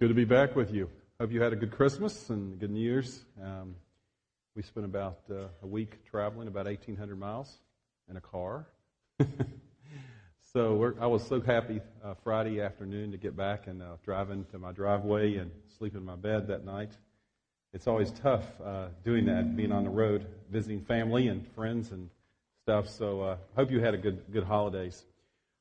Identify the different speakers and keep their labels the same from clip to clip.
Speaker 1: Good to be back with you. Hope you had a good Christmas and good New Year's. Um, we spent about uh, a week traveling, about 1,800 miles in a car. so I was so happy uh, Friday afternoon to get back and uh, drive into my driveway and sleep in my bed that night. It's always tough uh, doing that, being on the road, visiting family and friends and stuff. So I uh, hope you had a good good holidays.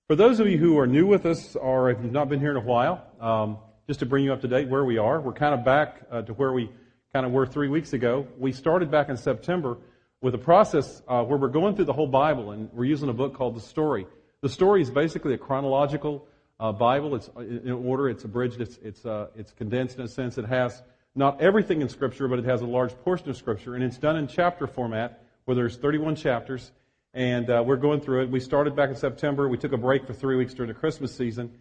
Speaker 1: For those of you who are new with us or if you've not been here in a while, um, just to bring you up to date where we are. We're kind of back uh, to where we kind of were three weeks ago. We started back in September with a process uh, where we're going through the whole Bible, and we're using a book called The Story. The Story is basically a chronological uh, Bible. It's uh, in order. It's abridged. It's it's uh, it's condensed in a sense. It has not everything in Scripture, but it has a large portion of Scripture, and it's done in chapter format, where there's 31 chapters. And uh, we're going through it. We started back in September. We took a break for three weeks during the Christmas season.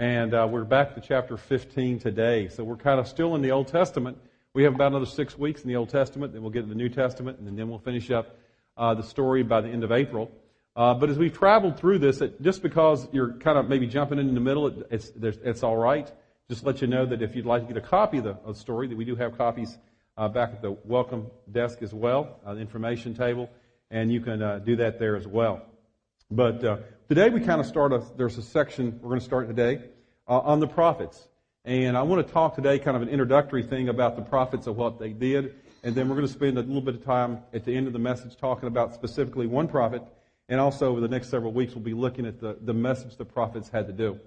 Speaker 1: And uh, we're back to chapter 15 today. So we're kind of still in the Old Testament. We have about another six weeks in the Old Testament, then we'll get to the New Testament, and then we'll finish up uh, the story by the end of April. Uh, but as we've traveled through this, it, just because you're kind of maybe jumping in, the middle, it, it's, it's all right. Just let you know that if you'd like to get a copy of the, of the story, that we do have copies uh, back at the welcome desk as well, uh, the information table, and you can uh, do that there as well. But today we kind of start a, there's a section we're going to start today uh, on the prophets. And I want to talk today kind of an introductory thing about the prophets of what they did. And then we're going to spend a little bit of time at the end of the message talking about specifically one prophet. And also over the next several weeks, we'll be looking at the, the message the prophets had to do.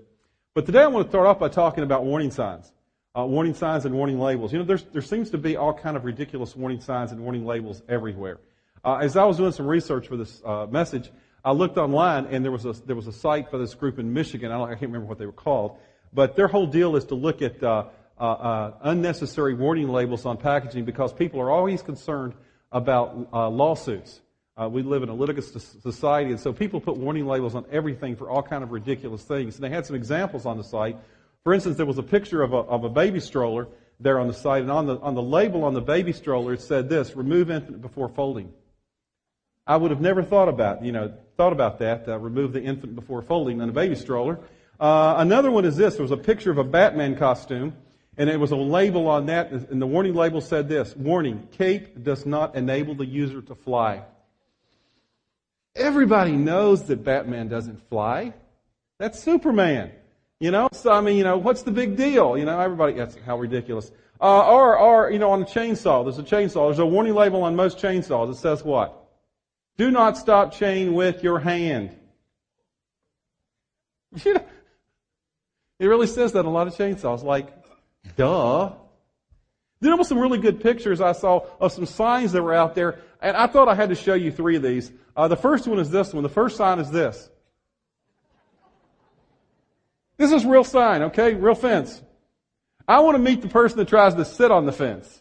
Speaker 1: But today I want to start off by talking about warning signs. Uh, warning signs and warning labels. You know, there seems to be all kind of ridiculous warning signs and warning labels everywhere. Uh, as I was doing some research for this uh, message, I looked online, and there was a there was a site for this group in Michigan. I, I can't remember what they were called, but their whole deal is to look at uh, uh, uh, unnecessary warning labels on packaging because people are always concerned about uh, lawsuits. Uh, we live in a litigious society, and so people put warning labels on everything for all kind of ridiculous things. And they had some examples on the site. For instance, there was a picture of a, of a baby stroller there on the site, and on the on the label on the baby stroller it said this: "Remove infant before folding." I would have never thought about, you know, thought about that. Uh, remove the infant before folding in a baby stroller. Uh, another one is this. There was a picture of a Batman costume, and it was a label on that, and the warning label said this: "Warning: Cape does not enable the user to fly." Everybody knows that Batman doesn't fly. That's Superman. You know, so I mean, you know, what's the big deal? You know, everybody, that's how ridiculous. Uh, or, or, you know, on a chainsaw, there's a chainsaw. There's a warning label on most chainsaws. It says what? Do not stop chain with your hand. You know, it really says that in a lot of chainsaws. Like, duh. There were some really good pictures I saw of some signs that were out there, and I thought I had to show you three of these. Uh, the first one is this one. The first sign is this. This is real sign, okay? Real fence. I want to meet the person that tries to sit on the fence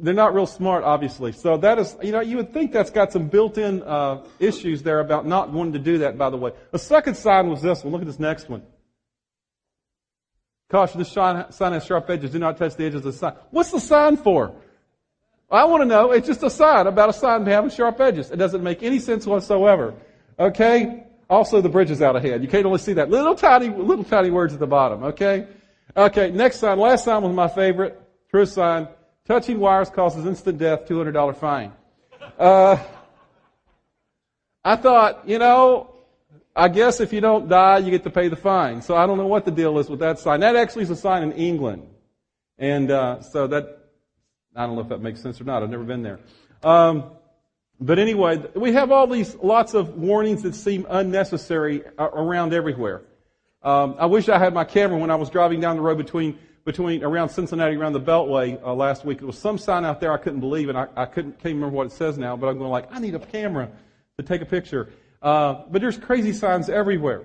Speaker 1: they're not real smart, obviously. So that is, you know, you would think that's got some built-in uh, issues there about not wanting to do that. By the way, the second sign was this one. Look at this next one. Caution: This sign has sharp edges. Do not touch the edges of the sign. What's the sign for? I want to know. It's just a sign about a sign having sharp edges. It doesn't make any sense whatsoever. Okay. Also, the bridge is out ahead. You can't only see that little tiny, little tiny words at the bottom. Okay. Okay. Next sign. Last sign was my favorite. True sign. Touching wires causes instant death, $200 fine. Uh, I thought, you know, I guess if you don't die, you get to pay the fine. So I don't know what the deal is with that sign. That actually is a sign in England. And uh, so that, I don't know if that makes sense or not. I've never been there. Um, but anyway, we have all these lots of warnings that seem unnecessary uh, around everywhere. Um, I wish I had my camera when I was driving down the road between between around Cincinnati, around the Beltway uh, last week. There was some sign out there I couldn't believe, and I, I couldn't can't remember what it says now. But I'm going like, I need a camera to take a picture. Uh, but there's crazy signs everywhere.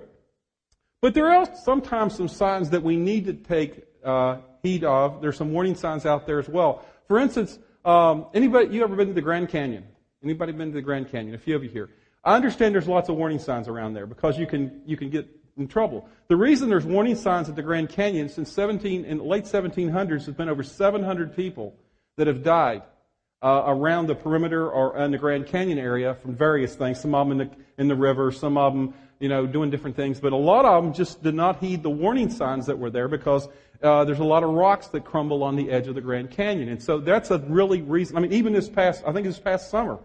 Speaker 1: But there are sometimes some signs that we need to take uh, heed of. There's some warning signs out there as well. For instance, um, anybody you ever been to the Grand Canyon? Anybody been to the Grand Canyon? A few of you here. I understand there's lots of warning signs around there because you can you can get in trouble. The reason there's warning signs at the Grand Canyon since 17 in late 1700s has been over 700 people that have died uh, around the perimeter or in the Grand Canyon area from various things. Some of them in the, in the river, some of them, you know, doing different things. But a lot of them just did not heed the warning signs that were there because uh, there's a lot of rocks that crumble on the edge of the Grand Canyon. And so that's a really reason. I mean, even this past, I think this past summer,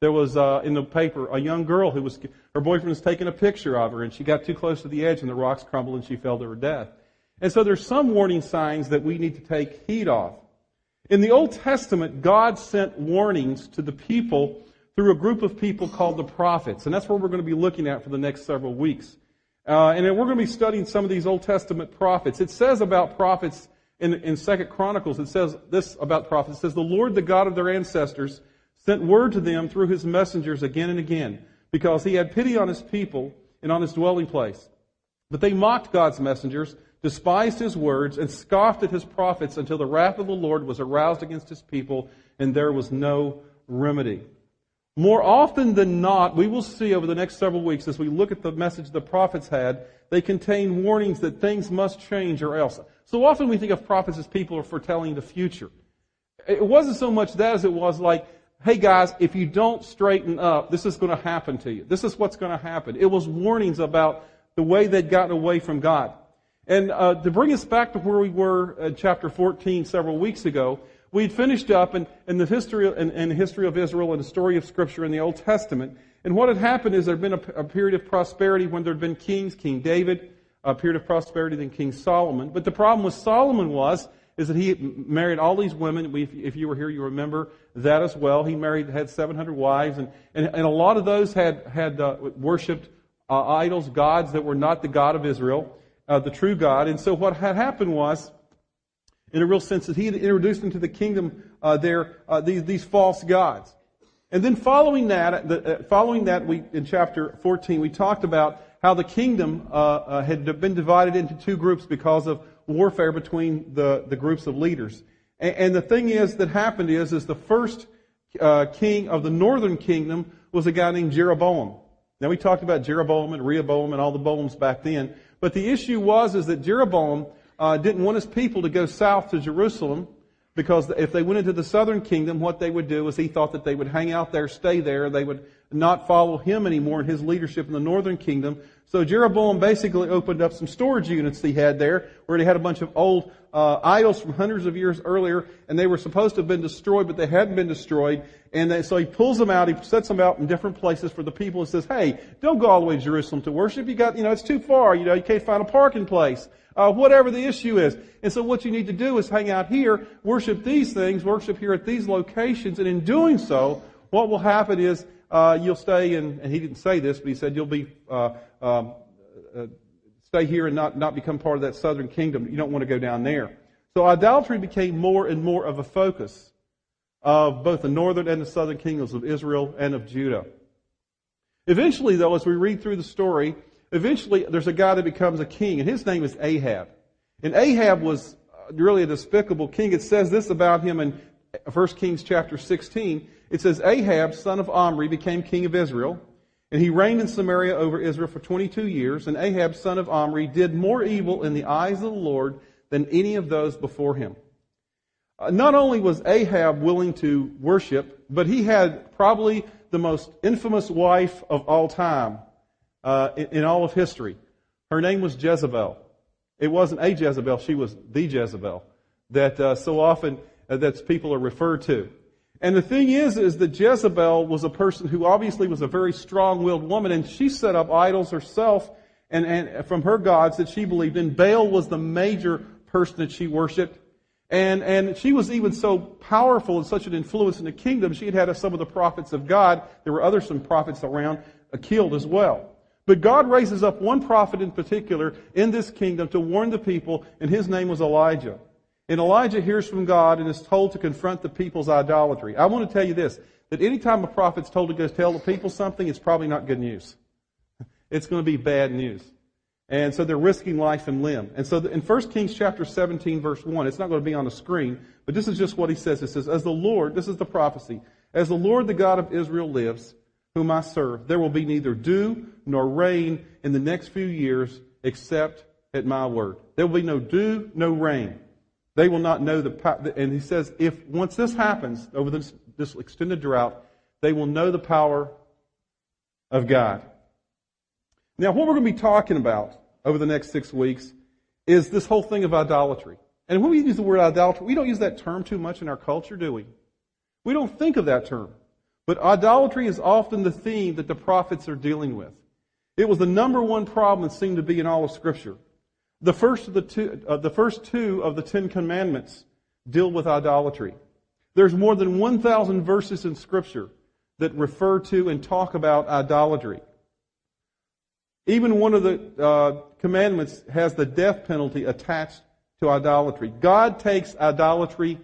Speaker 1: there was uh, in the paper a young girl who was her boyfriend was taking a picture of her, and she got too close to the edge, and the rocks crumbled, and she fell to her death. And so there's some warning signs that we need to take heed of. In the Old Testament, God sent warnings to the people through a group of people called the prophets, and that's what we're going to be looking at for the next several weeks. Uh, and we're going to be studying some of these Old Testament prophets. It says about prophets in, in Second Chronicles, it says this about prophets. It says, The Lord, the God of their ancestors, sent word to them through his messengers again and again, because he had pity on his people and on his dwelling place. But they mocked God's messengers, despised his words, and scoffed at his prophets until the wrath of the Lord was aroused against his people, and there was no remedy. More often than not, we will see over the next several weeks as we look at the message the prophets had, they contain warnings that things must change or else. So often we think of prophets as people are foretelling the future. It wasn't so much that as it was like, hey guys, if you don't straighten up, this is going to happen to you. This is what's going to happen. It was warnings about the way they'd gotten away from God. And uh, to bring us back to where we were in chapter 14 several weeks ago, we'd finished up in, in the history in, in, the history of Israel and the story of Scripture in the Old Testament. And what had happened is there had been a, a period of prosperity when there had been kings, King David, a period of prosperity, then King Solomon. But the problem with Solomon was is that he married all these women. If you were here, you remember that as well. He married, had 700 wives, and, and, and a lot of those had, had uh, worshipped uh, idols, gods that were not the God of Israel, uh, the true God. And so what had happened was, in a real sense, that he had introduced into the kingdom uh, there uh, these, these false gods. And then following that, the, uh, following that, we in chapter 14, we talked about how the kingdom had been divided into two groups because of warfare between the, the groups of leaders. And, and the thing is that happened is, is the first uh, king of the northern kingdom was a guy named Jeroboam. Now we talked about Jeroboam and Rehoboam and all the Boams back then, but the issue was is that Jeroboam uh, didn't want his people to go south to Jerusalem because if they went into the southern kingdom, what they would do is he thought that they would hang out there, stay there, they would not follow him anymore in his leadership in the northern kingdom. So Jeroboam basically opened up some storage units he had there, where he had a bunch of old uh, idols from hundreds of years earlier, and they were supposed to have been destroyed, but they hadn't been destroyed. And they, so he pulls them out, he sets them out in different places for the people, and says, "Hey, don't go all the way to Jerusalem to worship. You got, you know, it's too far. You know, you can't find a parking place. Uh, whatever the issue is. And so what you need to do is hang out here, worship these things, worship here at these locations, and in doing so, what will happen is uh, you'll stay, and, and, he didn't say this, but he said you'll be uh, um, uh, stay here and not, not become part of that southern kingdom. You don't want to go down there. So idolatry became more and more of a focus of both the northern and the southern kingdoms of Israel and of Judah. Eventually, though, as we read through the story, eventually there's a guy that becomes a king, and his name is Ahab. And Ahab was really a despicable king. It says this about him in 1 Kings chapter 16. It says, Ahab, son of Omri, became king of Israel, and he reigned in Samaria over Israel for 22 years. And Ahab, son of Omri, did more evil in the eyes of the Lord than any of those before him. Uh, not only was Ahab willing to worship, but he had probably the most infamous wife of all time uh, in, in, all of history. Her name was Jezebel. It wasn't a Jezebel; she was the Jezebel that uh, so often that people are referred to. And the thing is, is that Jezebel was a person who obviously was a very strong-willed woman, and she set up idols herself and, and from her gods that she believed in. Baal was the major person that she worshipped. And, and she was even so powerful and such an influence in the kingdom, she had had some of the prophets of God, there were other some prophets around, uh, killed as well. But God raises up one prophet in particular in this kingdom to warn the people, and his name was Elijah. And Elijah hears from God and is told to confront the people's idolatry. I want to tell you this, that anytime a prophet's told to go tell the people something, it's probably not good news. It's going to be bad news. And so they're risking life and limb. And so in 1 Kings chapter 17 verse 1, it's not going to be on the screen, but this is just what he says. It says, As the Lord, this is the prophecy, as the Lord the God of Israel lives, whom I serve, there will be neither dew nor rain in the next few years except at my word. There will be no dew, no rain. They will not know the, power. and he says, if once this happens, over this, this extended drought, they will know the power of God. Now, what we're going to be talking about over the next six weeks is this whole thing of idolatry. And when we use the word idolatry, we don't use that term too much in our culture, do we? We don't think of that term. But idolatry is often the theme that the prophets are dealing with. It was the number one problem that seemed to be in all of Scripture. The first, of the, two, uh, the first two of the Ten Commandments deal with idolatry. There's more than 1,000 verses in Scripture that refer to and talk about idolatry. Even one of the uh, commandments has the death penalty attached to idolatry. God takes idolatry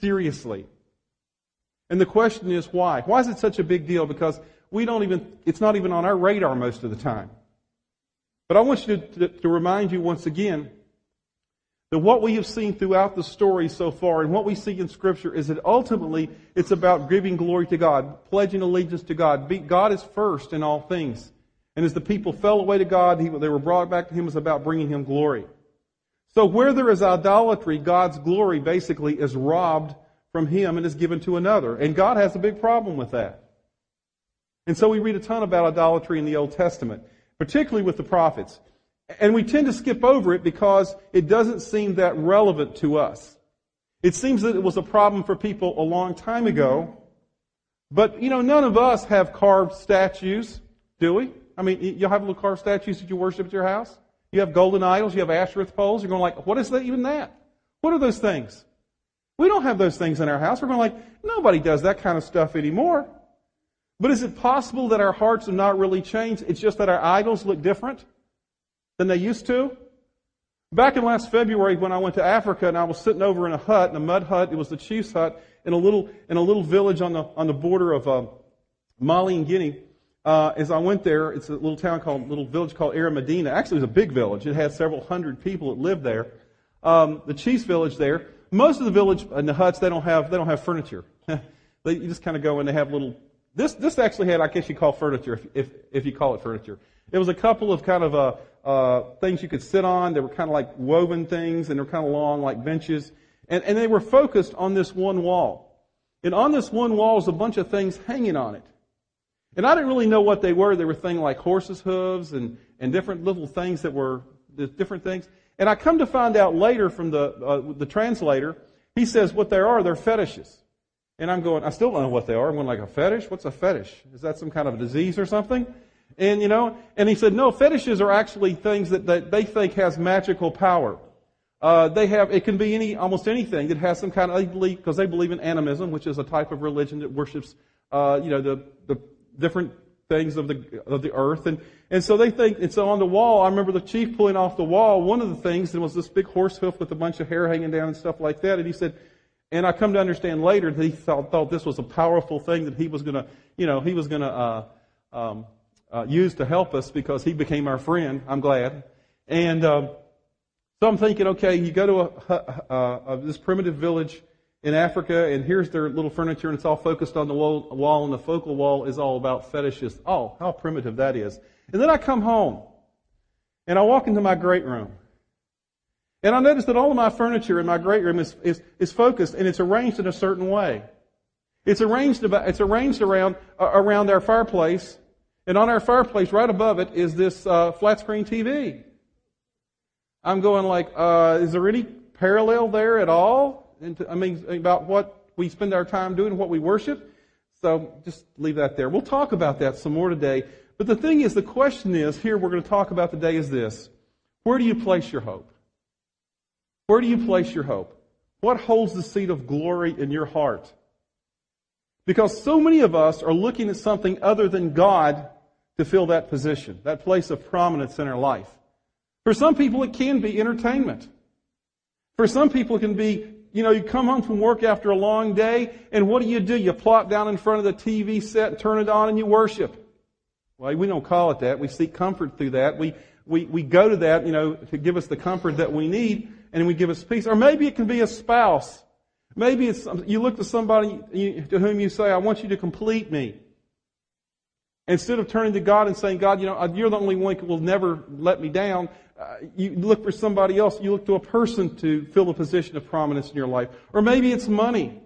Speaker 1: seriously. And the question is why? Why is it such a big deal? Because we don't even, it's not even on our radar most of the time. But I want you to, to, to remind you once again that what we have seen throughout the story so far and what we see in Scripture is that ultimately it's about giving glory to God, pledging allegiance to God. God is first in all things. And as the people fell away to God, he, they were brought back to Him, was about bringing Him glory. So where there is idolatry, God's glory basically is robbed from Him and is given to another. And God has a big problem with that. And so we read a ton about idolatry in the Old Testament particularly with the prophets. And we tend to skip over it because it doesn't seem that relevant to us. It seems that it was a problem for people a long time ago. But, you know, none of us have carved statues, do we? I mean, you'll have little carved statues that you worship at your house. You have golden idols, you have Asherah poles. You're going like, what is that, even that? What are those things? We don't have those things in our house. We're going like, nobody does that kind of stuff anymore. But is it possible that our hearts have not really changed? It's just that our idols look different than they used to? Back in last February when I went to Africa and I was sitting over in a hut, in a mud hut, it was the chief's hut, in a little, in a little village on the, on the border of uh, Mali and Guinea. Uh, as I went there, it's a little town called, little village called Medina. Actually, it was a big village. It had several hundred people that lived there. Um, the chief's village there. Most of the village and the huts, they don't have, they don't have furniture. they, you just kind of go and they have little this, this actually had, I guess you call furniture, if, if, if you call it furniture. It was a couple of kind of uh, uh, things you could sit on. They were kind of like woven things, and they're kind of long, like benches. And, and they were focused on this one wall. And on this one wall was a bunch of things hanging on it. And I didn't really know what they were. They were things like horses' hooves and, and different little things that were different things. And I come to find out later from the, uh, the translator, he says what they are, they're fetishes. And I'm going, I still don't know what they are. I'm going like a fetish? What's a fetish? Is that some kind of disease or something? And you know, and he said, no, fetishes are actually things that, that they think has magical power. Uh, they have, it can be any, almost anything that has some kind of, because they believe in animism, which is a type of religion that worships, uh, you know, the, the different things of the, of the earth. And, and so they think, and so on the wall, I remember the chief pulling off the wall, one of the things, there was this big horse hoof with a bunch of hair hanging down and stuff like that. And he said, and I come to understand later that he thought, thought this was a powerful thing that he was going to, you know, he was going to uh, um, uh, use to help us because he became our friend. I'm glad. And um, so I'm thinking, okay, you go to a, a, a, this primitive village in Africa, and here's their little furniture, and it's all focused on the wall, wall, and the focal wall is all about fetishes. Oh, how primitive that is. And then I come home, and I walk into my great room. And I noticed that all of my furniture in my great room is, is, is focused and it's arranged in a certain way. It's arranged about, it's arranged around, uh, around our fireplace. And on our fireplace, right above it, is this uh, flat screen TV. I'm going like, uh, is there any parallel there at all? Into, I mean, about what we spend our time doing, what we worship. So just leave that there. We'll talk about that some more today. But the thing is, the question is, here we're going to talk about today is this. Where do you place your hope? Where do you place your hope? What holds the seat of glory in your heart? Because so many of us are looking at something other than God to fill that position, that place of prominence in our life. For some people, it can be entertainment. For some people, it can be, you know, you come home from work after a long day, and what do you do? You plop down in front of the TV set, turn it on, and you worship. Well, we don't call it that. We seek comfort through that. We, we, we go to that, you know, to give us the comfort that we need and we give us peace. Or maybe it can be a spouse. Maybe it's, you look to somebody to whom you say, I want you to complete me. Instead of turning to God and saying, God, you know, you're the only one who will never let me down, uh, you look for somebody else. You look to a person to fill a position of prominence in your life. Or maybe it's money.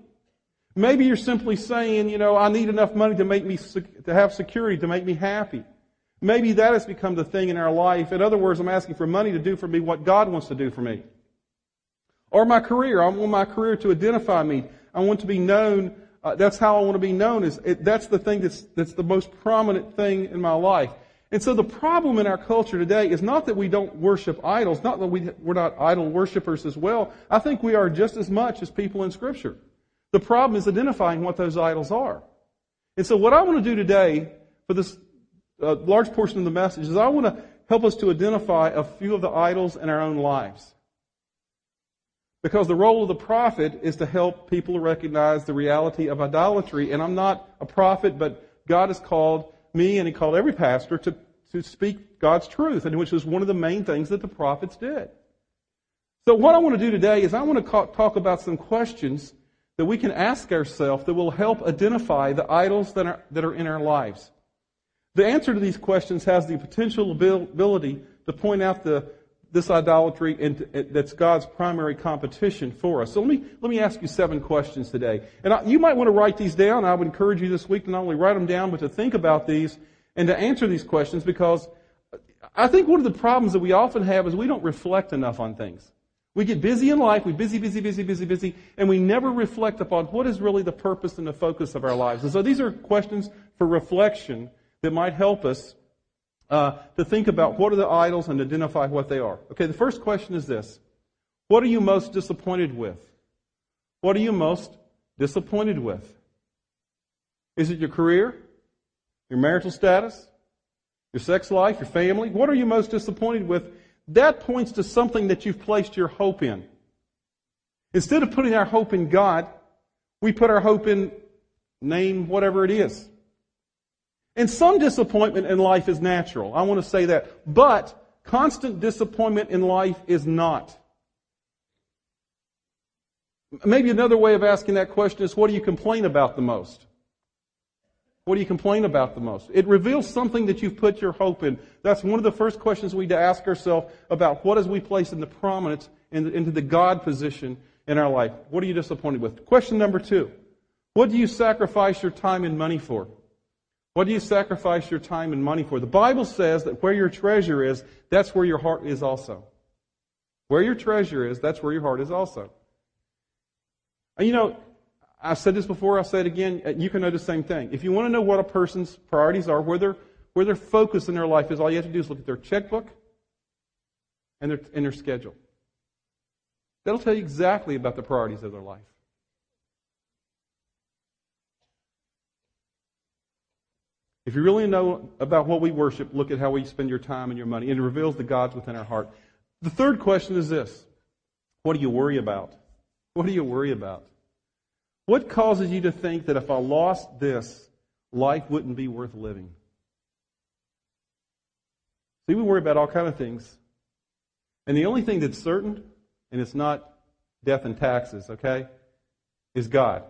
Speaker 1: Maybe you're simply saying, you know, I need enough money to make me, to have security, to make me happy. Maybe that has become the thing in our life. In other words, I'm asking for money to do for me what God wants to do for me. Or my career. I want my career to identify me. I want to be known. Uh, that's how I want to be known. Is it, that's the thing that's that's the most prominent thing in my life. And so the problem in our culture today is not that we don't worship idols, not that we, we're not idol worshippers as well. I think we are just as much as people in Scripture. The problem is identifying what those idols are. And so what I want to do today for this uh, large portion of the message is I want to help us to identify a few of the idols in our own lives. Because the role of the prophet is to help people recognize the reality of idolatry. And I'm not a prophet, but God has called me and he called every pastor to, to speak God's truth, and which is one of the main things that the prophets did. So what I want to do today is I want to talk about some questions that we can ask ourselves that will help identify the idols that are, that are in our lives. The answer to these questions has the potential ability to point out the, this idolatry and that's God's primary competition for us. So let me, let me ask you seven questions today. And I, you might want to write these down. I would encourage you this week to not only write them down, but to think about these and to answer these questions because I think one of the problems that we often have is we don't reflect enough on things. We get busy in life, we busy, busy, busy, busy, busy, and we never reflect upon what is really the purpose and the focus of our lives. And so these are questions for reflection that might help us uh, to think about what are the idols and identify what they are. Okay, the first question is this What are you most disappointed with? What are you most disappointed with? Is it your career? Your marital status? Your sex life? Your family? What are you most disappointed with? That points to something that you've placed your hope in. Instead of putting our hope in God, we put our hope in name whatever it is. And some disappointment in life is natural. I want to say that. But constant disappointment in life is not. Maybe another way of asking that question is what do you complain about the most? What do you complain about the most? It reveals something that you've put your hope in. That's one of the first questions we need to ask ourselves about what as we place in the prominence into the God position in our life. What are you disappointed with? Question number two. What do you sacrifice your time and money for? What do you sacrifice your time and money for? The Bible says that where your treasure is, that's where your heart is also. Where your treasure is, that's where your heart is also. And you know, I've said this before, I'll say it again. Uh, you can know the same thing. If you want to know what a person's priorities are, where their, where their focus in their life is, all you have to do is look at their checkbook and their, and their schedule. That'll tell you exactly about the priorities of their life. If you really know about what we worship, look at how we spend your time and your money. And it reveals the gods within our heart. The third question is this What do you worry about? What do you worry about? What causes you to think that if I lost this, life wouldn't be worth living? See, we worry about all kind of things. And the only thing that's certain, and it's not death and taxes, okay, is God.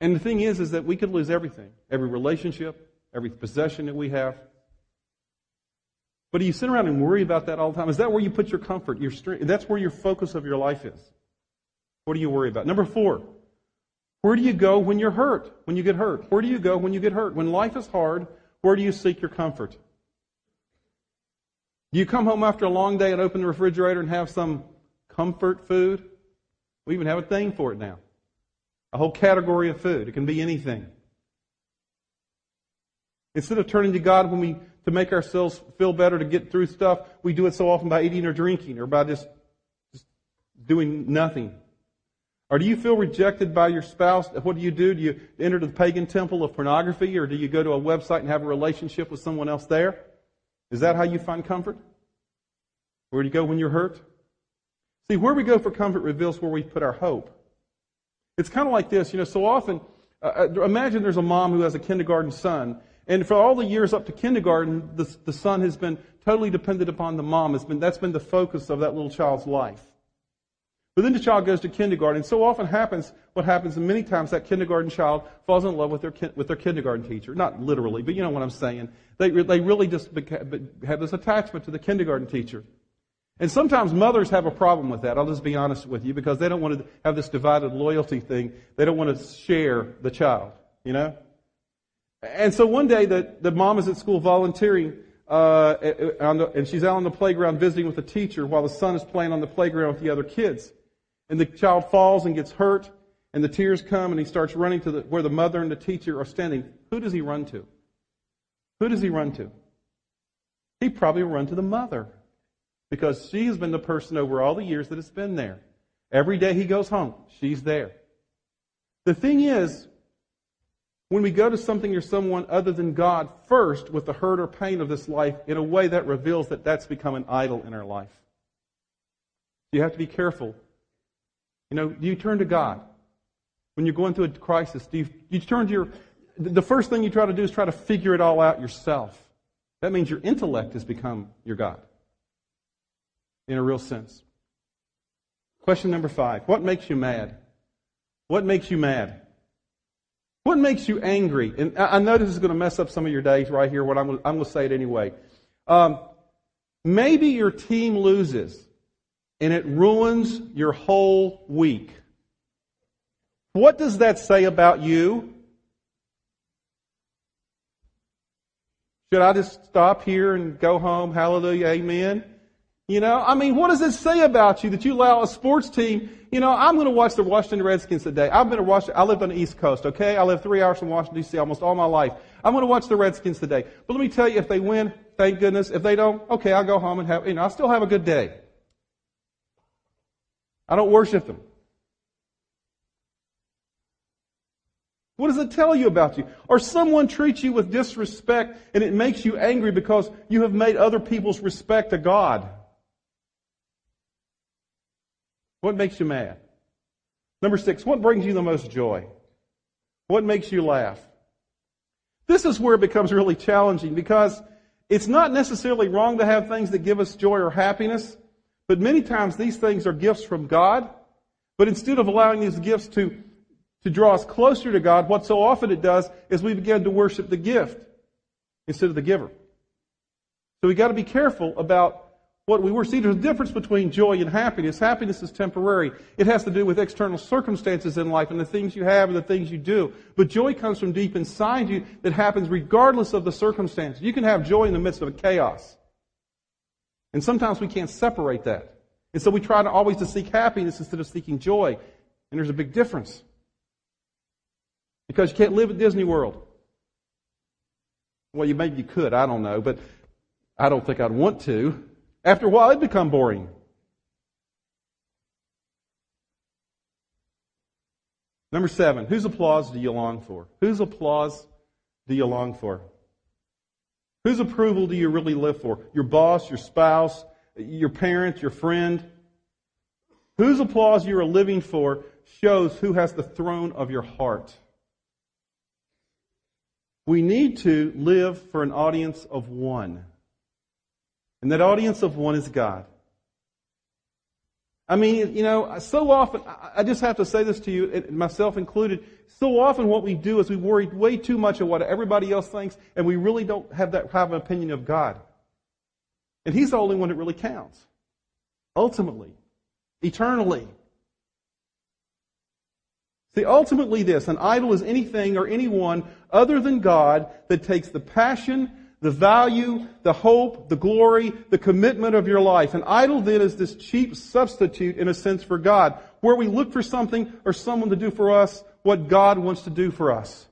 Speaker 1: And the thing is, is that we could lose everything every relationship, every possession that we have. But do you sit around and worry about that all the time? Is that where you put your comfort, your strength? That's where your focus of your life is. What do you worry about? Number four, where do you go when you're hurt? When you get hurt? Where do you go when you get hurt? When life is hard, where do you seek your comfort? Do you come home after a long day and open the refrigerator and have some comfort food? We even have a thing for it now a whole category of food. It can be anything. Instead of turning to God when we to make ourselves feel better to get through stuff, we do it so often by eating or drinking or by just, just doing nothing. Or do you feel rejected by your spouse? What do you do? Do you enter the pagan temple of pornography or do you go to a website and have a relationship with someone else there? Is that how you find comfort? Where do you go when you're hurt? See, where we go for comfort reveals where we put our hope. It's kind of like this, you know, so often, uh, uh, imagine there's a mom who has a kindergarten son, and for all the years up to kindergarten, the, the son has been totally dependent upon the mom. It's been, that's been the focus of that little child's life. But then the child goes to kindergarten, and so often happens what happens, and many times that kindergarten child falls in love with their with their kindergarten teacher. Not literally, but you know what I'm saying. They they really just have this attachment to the kindergarten teacher. And sometimes mothers have a problem with that. I'll just be honest with you because they don't want to have this divided loyalty thing. They don't want to share the child, you know. And so one day the the mom is at school volunteering. Uh, and she's out on the playground visiting with the teacher while the son is playing on the playground with the other kids. And the child falls and gets hurt, and the tears come, and he starts running to the, where the mother and the teacher are standing. Who does he run to? Who does he run to? He probably run to the mother because she has been the person over all the years that has been there. Every day he goes home, she's there. The thing is, when we go to something or someone other than God first with the hurt or pain of this life, in a way that reveals that that's become an idol in our life. You have to be careful you know, do you turn to God? When you're going through a crisis, do you, you turn to your, the first thing you try to do is try to figure it all out yourself. That means your intellect has become your God. In a real sense. Question number five. What makes you mad? What makes you mad? What makes you angry? And I know this is going to mess up some of your days right here, what I'm, I'm going to say it anyway. Um, maybe your team loses and it ruins your whole week. What does that say about you? Should I just stop here and go home? Hallelujah, amen. You know, I mean, what does it say about you that you allow a sports team? You know, I'm going to watch the Washington Redskins today. I've been to Washington. I lived on the East Coast. Okay, I lived three hours from Washington D.C. almost all my life. I'm going to watch the Redskins today. But let me tell you, if they win, thank goodness. If they don't, okay, I'll go home and have. You know, I still have a good day. I don't worship them. What does it tell you about you? Or someone treats you with disrespect and it makes you angry because you have made other people's respect a God. What makes you mad? Number six, what brings you the most joy? What makes you laugh? This is where it becomes really challenging because it's not necessarily wrong to have things that give us joy or happiness. But many times these things are gifts from God. But instead of allowing these gifts to, to draw us closer to God, what so often it does is we begin to worship the gift instead of the giver. So we got to be careful about what we were. See, there's a difference between joy and happiness. Happiness is temporary. It has to do with external circumstances in life and the things you have and the things you do. But joy comes from deep inside you that happens regardless of the circumstances. You can have joy in the midst of a chaos. And sometimes we can't separate that. And so we try to always to seek happiness instead of seeking joy. And there's a big difference. Because you can't live at Disney World. Well, you maybe you could, I don't know, but I don't think I'd want to. After a while, it'd become boring. Number seven, whose applause do you long for? Whose applause do you long for? Whose approval do you really live for? Your boss, your spouse, your parent, your friend? Whose applause you are living for shows who has the throne of your heart. We need to live for an audience of one. And that audience of one is God. I mean, you know, so often, I just have to say this to you, myself included, so often what we do is we worry way too much of what everybody else thinks, and we really don't have that have an opinion of God. And He's the only one that really counts. Ultimately. Eternally. See, ultimately this, an idol is anything or anyone other than God that takes the passion, the value, the hope, the glory, the commitment of your life. An idol then is this cheap substitute in a sense for God, where we look for something or someone to do for us what God wants to do for us.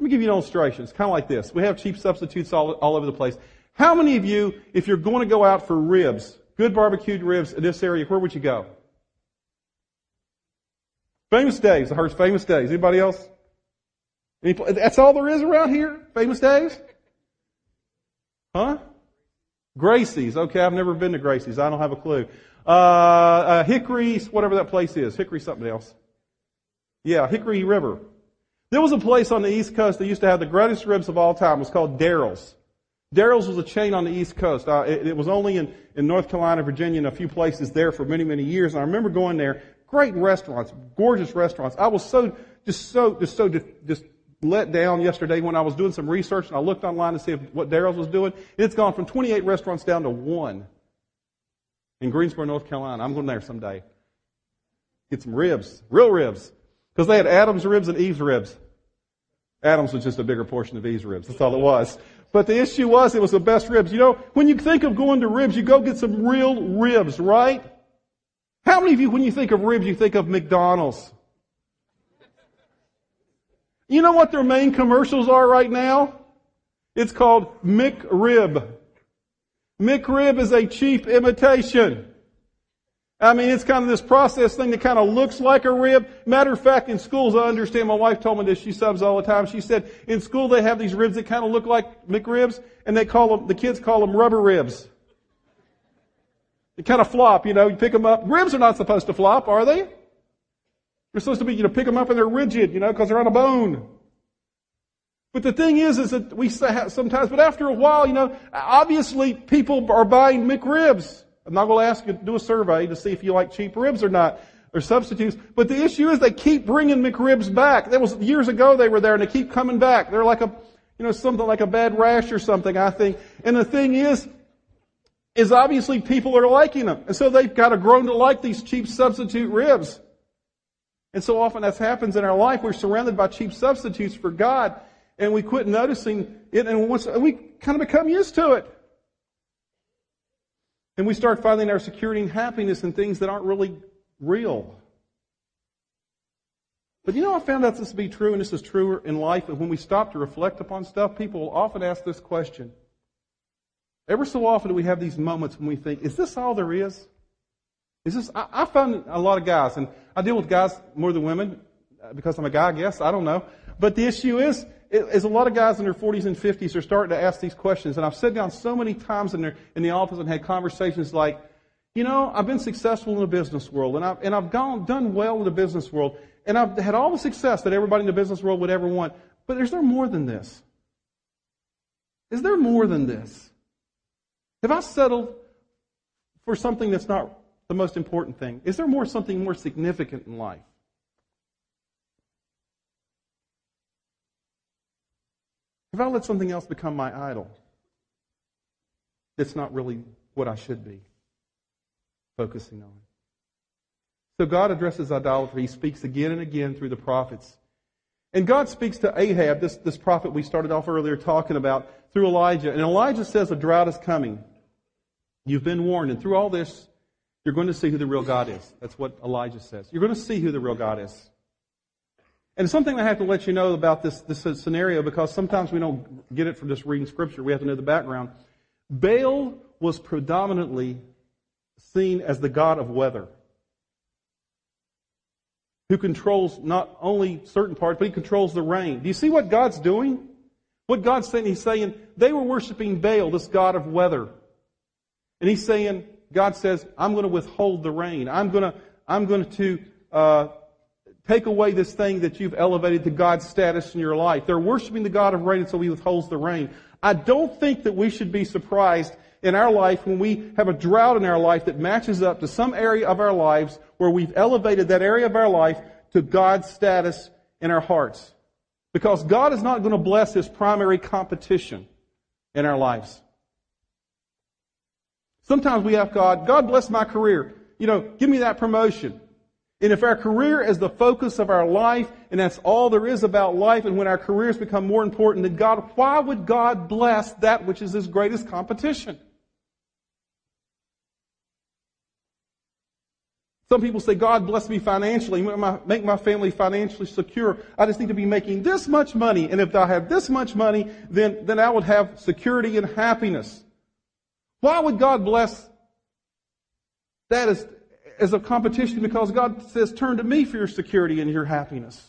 Speaker 1: Let me give you an illustration. It's kind of like this. We have cheap substitutes all, all over the place. How many of you, if you're going to go out for ribs, good barbecued ribs in this area, where would you go? Famous Dave's. I heard Famous Dave's. Anybody else? Any, that's all there is around here? Famous Dave's? Huh? Gracie's. Okay, I've never been to Gracie's. I don't have a clue. Uh, uh, Hickory's, whatever that place is. Hickory something else. Yeah, Hickory River. There was a place on the East Coast that used to have the greatest ribs of all time. It was called Darryl's. Darryl's was a chain on the East Coast. Uh, it, it, was only in, in North Carolina, Virginia, and a few places there for many, many years. And I remember going there. Great restaurants, gorgeous restaurants. I was so, just so, just so, just let down yesterday when I was doing some research and I looked online to see if, what Darryl's was doing. It's gone from 28 restaurants down to one in Greensboro, North Carolina. I'm going there someday. Get some ribs, real ribs. Because they had Adam's ribs and Eve's ribs. Adam's was just a bigger portion of Eve's ribs. That's all it was. But the issue was it was the best ribs. You know, when you think of going to ribs, you go get some real ribs, right? How many of you, when you think of ribs, you think of McDonald's? You know what their main commercials are right now? It's called McRib. McRib is a cheap imitation. I mean, it's kind of this processed thing that kind of looks like a rib. Matter of fact, in schools, I understand, my wife told me this, she subs all the time. She said, in school they have these ribs that kind of look like McRibs, and they call them, the kids call them rubber ribs. They kind of flop, you know, you pick them up. Ribs are not supposed to flop, are they? They're supposed to be, you know, pick them up and they're rigid, you know, because they're on a bone. But the thing is, is that we sometimes, but after a while, you know, obviously people are buying McRibs. I'm not going to ask you to do a survey to see if you like cheap ribs or not, or substitutes. But the issue is they keep bringing McRibs back. That was years ago they were there and they keep coming back. They're like a, you know, something like a bad rash or something, I think. And the thing is, is obviously people are liking them. And so they've got to grown to like these cheap substitute ribs. And so often that happens in our life. We're surrounded by cheap substitutes for God and we quit noticing it and we kind of become used to it. And we start finding our security and happiness in things that aren't really real. But you know, I found out this to be true, and this is truer in life. And when we stop to reflect upon stuff, people will often ask this question. Ever so often we have these moments when we think, is this all there is? I, I found a lot of guys, and I deal with guys more than women, uh, because I'm a guy, I guess, I don't know. But the issue is, is a lot of guys in their 40s and 50s are starting to ask these questions. And I've sat down so many times in, their, in the office and had conversations like, you know, I've been successful in the business world and I've, and I've gone, done well in the business world and I've had all the success that everybody in the business world would ever want. But is there more than this? Is there more than this? Have I settled for something that's not the most important thing? Is there more something more significant in life? Have I let something else become my idol? That's not really what I should be focusing on. So God addresses idolatry. He speaks again and again through the prophets. And God speaks to Ahab, this, this prophet we started off earlier talking about, through Elijah. And Elijah says a drought is coming. You've been warned. And through all this, you're going to see who the real God is. That's what Elijah says. You're going to see who the real God is. And something I have to let you know about this, this scenario because sometimes we don't get it from just reading scripture. We have to know the background. Baal was predominantly seen as the god of weather who controls not only certain parts, but he controls the rain. Do you see what God's doing? What God's saying, He's saying they were worshiping Baal, this god of weather. And He's saying, God says, I'm going to withhold the rain. I'm going to, I'm going to, uh, take away this thing that you've elevated to God's status in your life. They're worshiping the God of rain, and so He withholds the rain. I don't think that we should be surprised in our life when we have a drought in our life that matches up to some area of our lives where we've elevated that area of our life to God's status in our hearts. Because God is not going to bless His primary competition in our lives. Sometimes we have God, God bless my career. You know, give me that promotion. And if our career is the focus of our life, and that's all there is about life, and when our careers become more important than God, why would God bless that which is His greatest competition? Some people say, God bless me financially, make my family financially secure. I just need to be making this much money, and if I have this much money, then, then I would have security and happiness. Why would God bless that as, as a competition because God says, turn to me for your security and your happiness.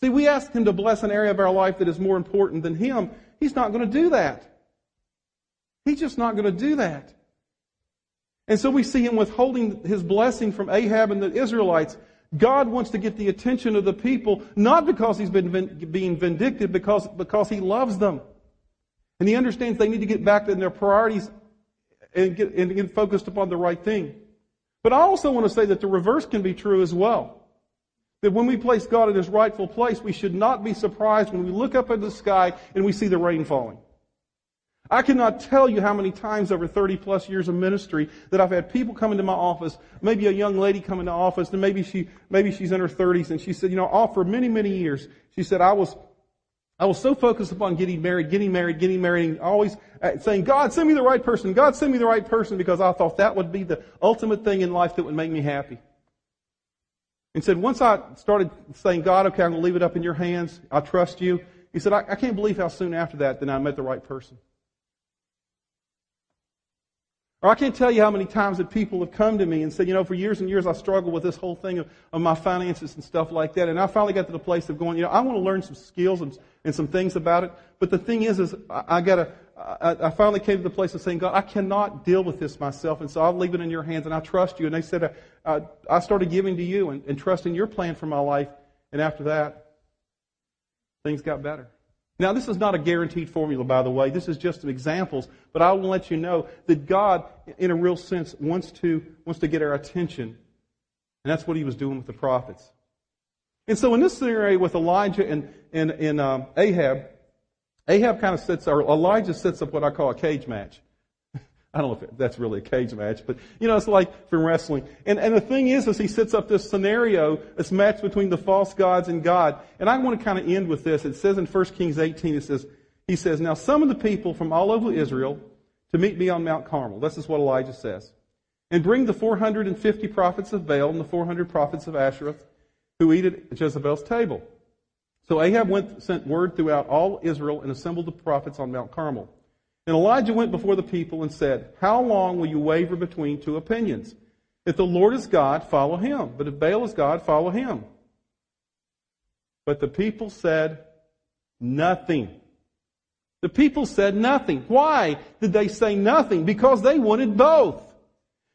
Speaker 1: See, we ask Him to bless an area of our life that is more important than Him. He's not going to do that. He's just not going to do that. And so we see Him withholding His blessing from Ahab and the Israelites. God wants to get the attention of the people, not because he's been being vindictive, because, because he loves them. And he understands they need to get back to their priorities and get, and get focused upon the right thing. But I also want to say that the reverse can be true as well. That when we place God in his rightful place, we should not be surprised when we look up at the sky and we see the rain falling. I cannot tell you how many times over 30 plus years of ministry that I've had people come into my office, maybe a young lady come into office, and maybe she, maybe she's in her 30s, and she said, you know, all for many, many years, she said, I was, I was so focused upon getting married, getting married, getting married, and always uh, saying, God, send me the right person, God, send me the right person, because I thought that would be the ultimate thing in life that would make me happy. And said, once I started saying, God, okay, I'm going to leave it up in your hands, I trust you, he said, I, I can't believe how soon after that then I met the right person. Or I can't tell you how many times that people have come to me and said, you know, for years and years I struggled with this whole thing of, of my finances and stuff like that. And I finally got to the place of going, you know, I want to learn some skills and, and some things about it. But the thing is, is I, I gotta, I, I, finally came to the place of saying, God, I cannot deal with this myself. And so I'll leave it in your hands and I trust you. And they said, uh, uh, I started giving to you and, and trusting your plan for my life. And after that, things got better. Now, this is not a guaranteed formula, by the way. This is just some examples, but I will let you know that God, in a real sense, wants to, wants to get our attention. And that's what he was doing with the prophets. And so in this scenario with Elijah and, and, and um, Ahab, Ahab kind of sets, or Elijah sets up what I call a cage match. I don't know if that's really a cage match, but you know, it's like from wrestling. And, and the thing is, is he sets up this scenario, this match between the false gods and God. And I want to kind of end with this. It says in 1 Kings 18, it says, he says, Now some of the people from all over Israel to meet me on Mount Carmel. This is what Elijah says. And bring the 450 prophets of Baal and the 400 prophets of Asherah who eat at Jezebel's table. So Ahab went, sent word throughout all Israel and assembled the prophets on Mount Carmel. And Elijah went before the people and said, How long will you waver between two opinions? If the Lord is God, follow him. But if Baal is God, follow him. But the people said nothing. The people said nothing. Why did they say nothing? Because they wanted both.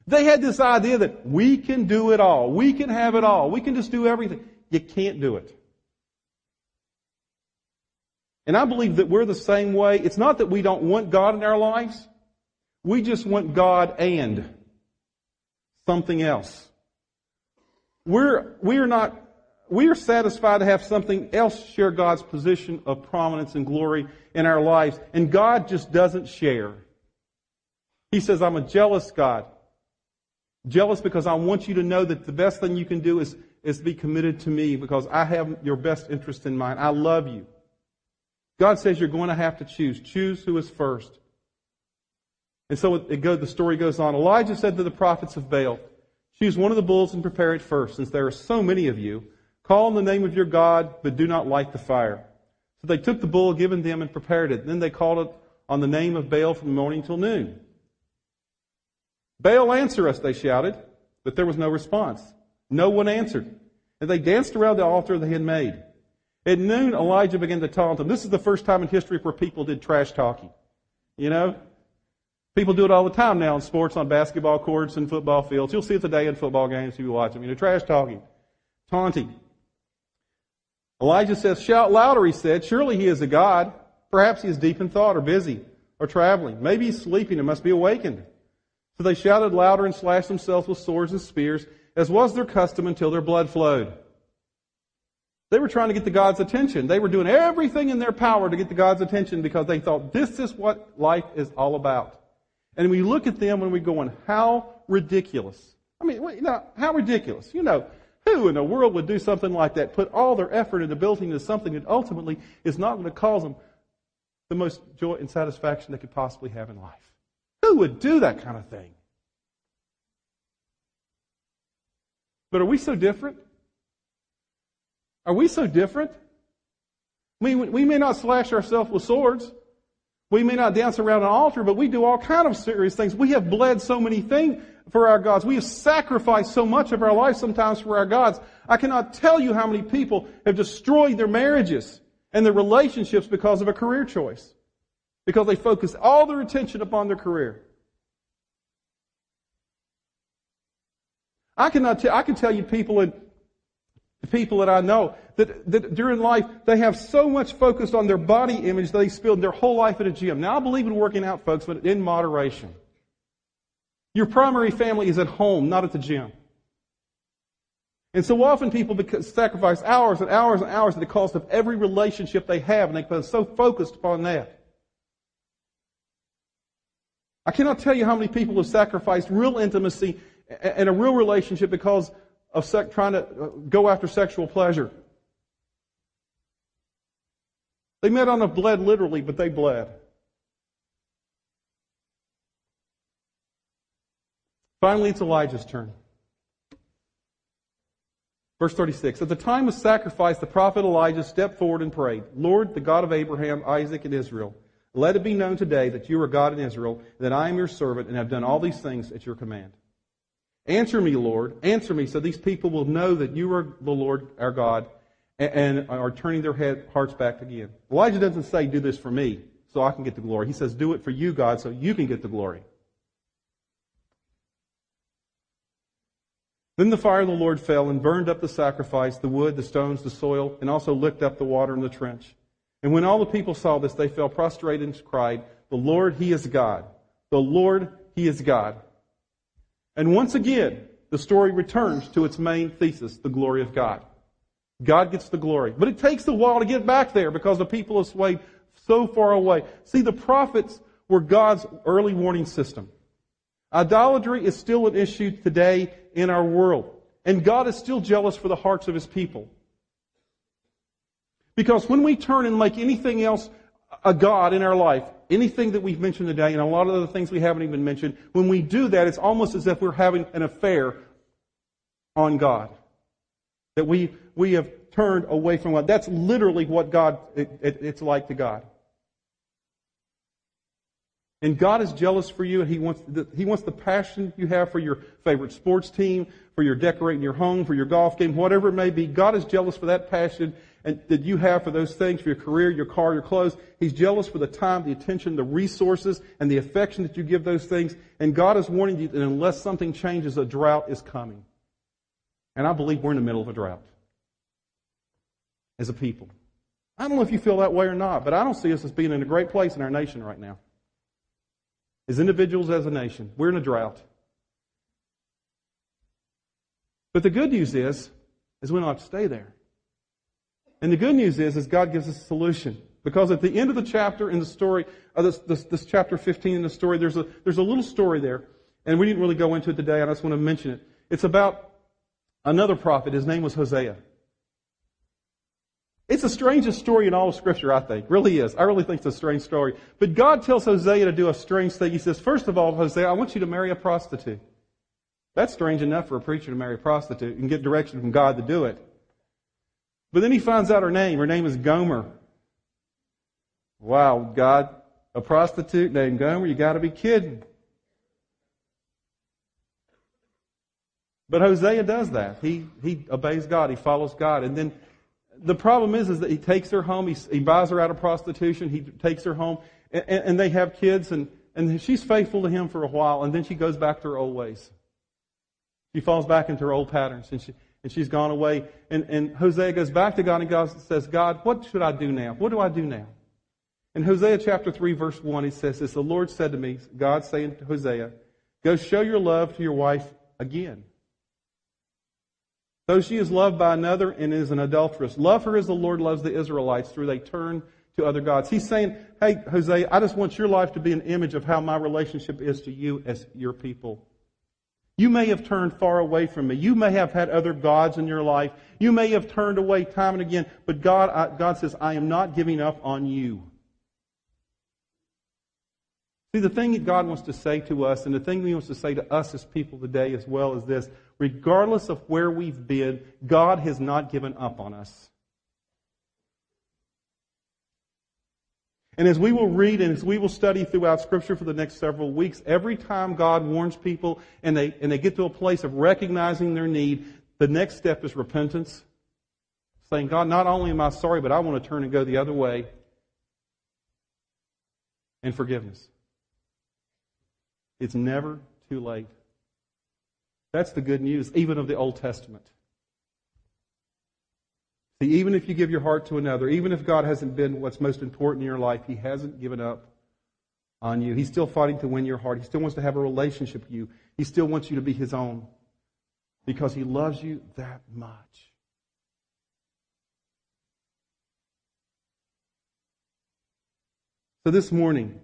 Speaker 1: They had this idea that we can do it all. We can have it all. We can just do everything. You can't do it. And I believe that we're the same way. It's not that we don't want God in our lives. We just want God and something else. We're, we are not, we are satisfied to have something else share God's position of prominence and glory in our lives. And God just doesn't share. He says, I'm a jealous God. Jealous because I want you to know that the best thing you can do is, is be committed to me because I have your best interest in mind. I love you. God says you're going to have to choose. Choose who is first. And so it the story goes on. Elijah said to the prophets of Baal, Choose one of the bulls and prepare it first, since there are so many of you. Call on the name of your God, but do not light the fire. So they took the bull given them and prepared it. Then they called it on the name of Baal from morning till noon. Baal, answer us, they shouted, but there was no response. No one answered. And they danced around the altar they had made. At noon, Elijah began to taunt them. This is the first time in history where people did trash talking. You know? People do it all the time now in sports, on basketball courts and football fields. You'll see it today in football games if you watch them. You know, trash talking, taunting. Elijah says, Shout louder, he said. Surely he is a God. Perhaps he is deep in thought or busy or traveling. Maybe he's sleeping and must be awakened. So they shouted louder and slashed themselves with swords and spears, as was their custom until their blood flowed. They were trying to get the God's attention. They were doing everything in their power to get the God's attention because they thought this is what life is all about. And we look at them and we go, on how ridiculous. I mean, know, how ridiculous. You know, who in the world would do something like that, put all their effort into building into something that ultimately is not going to cause them the most joy and satisfaction they could possibly have in life? Who would do that kind of thing? But are we so different? Are we so different? We, we may not slash ourselves with swords. We may not dance around an altar, but we do all kind of serious things. We have bled so many things for our gods. We have sacrificed so much of our life sometimes for our gods. I cannot tell you how many people have destroyed their marriages and their relationships because of a career choice. Because they focus all their attention upon their career. I cannot tell, I can tell you people in people that I know that, that during life they have so much focused on their body image they spend their whole life at a gym. Now I believe in working out, folks, but in moderation. Your primary family is at home, not at the gym. And so often people sacrifice hours and hours and hours at the cost of every relationship they have, and they become so focused upon that. I cannot tell you how many people have sacrificed real intimacy and a real relationship because of sec- trying to uh, go after sexual pleasure. They may not have bled literally, but they bled. Finally, it's Elijah's turn. Verse 36. At the time of sacrifice, the prophet Elijah stepped forward and prayed, Lord, the God of Abraham, Isaac, and Israel, let it be known today that you are God in Israel, and that I am your servant, and have done all these things at your command. Answer me, Lord. Answer me, so these people will know that you are the Lord our God, and are turning their head, hearts back again. Elijah doesn't say, do this for me, so I can get the glory. He says, do it for you, God, so you can get the glory. Then the fire of the Lord fell and burned up the sacrifice, the wood, the stones, the soil, and also licked up the water in the trench. And when all the people saw this, they fell prostrate and cried, The Lord, He is God. The Lord, He is God. And once again, the story returns to its main thesis, the glory of God. God gets the glory. But it takes a while to get back there because the people have swayed so far away. See, the prophets were God's early warning system. Idolatry is still an issue today in our world. And God is still jealous for the hearts of His people. Because when we turn and make anything else a God in our life, anything that we've mentioned today, and a lot of the things we haven't even mentioned, when we do that, it's almost as if we're having an affair on God. That we, we have turned away from God. That's literally what God, it, it, it's like to God. And God is jealous for you, and He wants, the, he wants the passion you have for your favorite sports team, for your decorating your home, for your golf game, whatever it may be. God is jealous for that passion and, that you have for those things, for your career, your car, your clothes. He's jealous for the time, the attention, the resources, and the affection that you give those things. And God is warning you that unless something changes, a drought is coming. And I believe we're in the middle of a drought as a people. I don't know if you feel that way or not, but I don't see us as being in a great place in our nation right now as individuals, as a nation. We're in a drought. But the good news is, is we don't have to stay there. And the good news is, is God gives us a solution. Because at the end of the chapter in the story, uh, this, this, this, chapter 15 in the story, there's a, there's a little story there. And we didn't really go into it today, I just want to mention it. It's about another prophet. His name was Hosea. It's the strangest story in all of Scripture, I think. Really is. I really think it's a strange story. But God tells Hosea to do a strange thing. He says, first of all, Hosea, I want you to marry a prostitute. That's strange enough for a preacher to marry a prostitute and get direction from God to do it. But then he finds out her name. Her name is Gomer. Wow, God, a prostitute named Gomer, you gotta be kidding. But Hosea does that. He, he obeys God. He follows God. And then the problem is, is that he takes her home. He, he buys her out of prostitution. He takes her home, and, and they have kids, and, and she's faithful to him for a while, and then she goes back to her old ways. She falls back into her old patterns, and she and she's gone away. And, and Hosea goes back to God, and God says, God, what should I do now? What do I do now? In Hosea chapter 3, verse 1, he says this The Lord said to me, God saying to Hosea, Go show your love to your wife again. Though she is loved by another and is an adulteress, love her as the Lord loves the Israelites through they turn to other gods. He's saying, hey, Hosea, I just want your life to be an image of how my relationship is to you as your people. You may have turned far away from me. You may have had other gods in your life. You may have turned away time and again. But God, I, God says, I am not giving up on you. See, the thing that God wants to say to us, and the thing He wants to say to us as people today as well, is this regardless of where we've been, God has not given up on us. And as we will read and as we will study throughout Scripture for the next several weeks, every time God warns people and they, and they get to a place of recognizing their need, the next step is repentance. Saying, God, not only am I sorry, but I want to turn and go the other way. And forgiveness. It's never too late. That's the good news, even of the Old Testament. See, even if you give your heart to another, even if God hasn't been what's most important in your life, He hasn't given up on you. He's still fighting to win your heart. He still wants to have a relationship with you. He still wants you to be His own because He loves you that much. So this morning,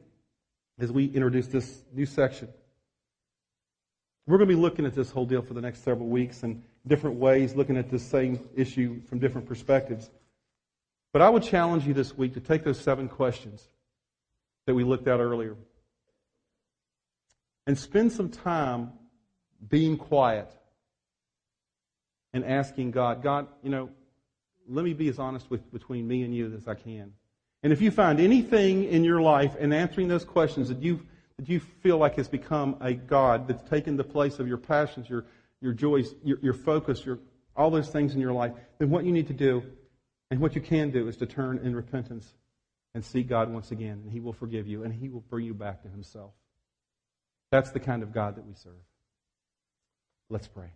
Speaker 1: as we introduce this new section, we're going to be looking at this whole deal for the next several weeks in different ways, looking at this same issue from different perspectives. But I would challenge you this week to take those seven questions that we looked at earlier and spend some time being quiet and asking God, God, you know, let me be as honest with, between me and you as I can. And if you find anything in your life in answering those questions that you that you feel like has become a God that's taken the place of your passions, your, your joys, your, your focus, your, all those things in your life, then what you need to do and what you can do is to turn in repentance and seek God once again, and He will forgive you and He will bring you back to Himself. That's the kind of God that we serve. Let's pray.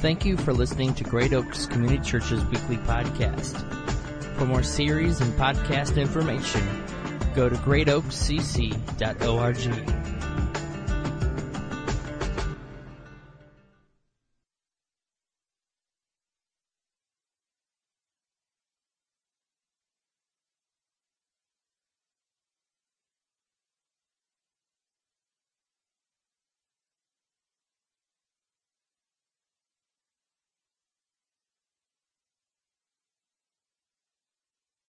Speaker 2: Thank you for listening to Great Oaks Community Church's weekly podcast. For more series and podcast information, go to greatoakscc.org.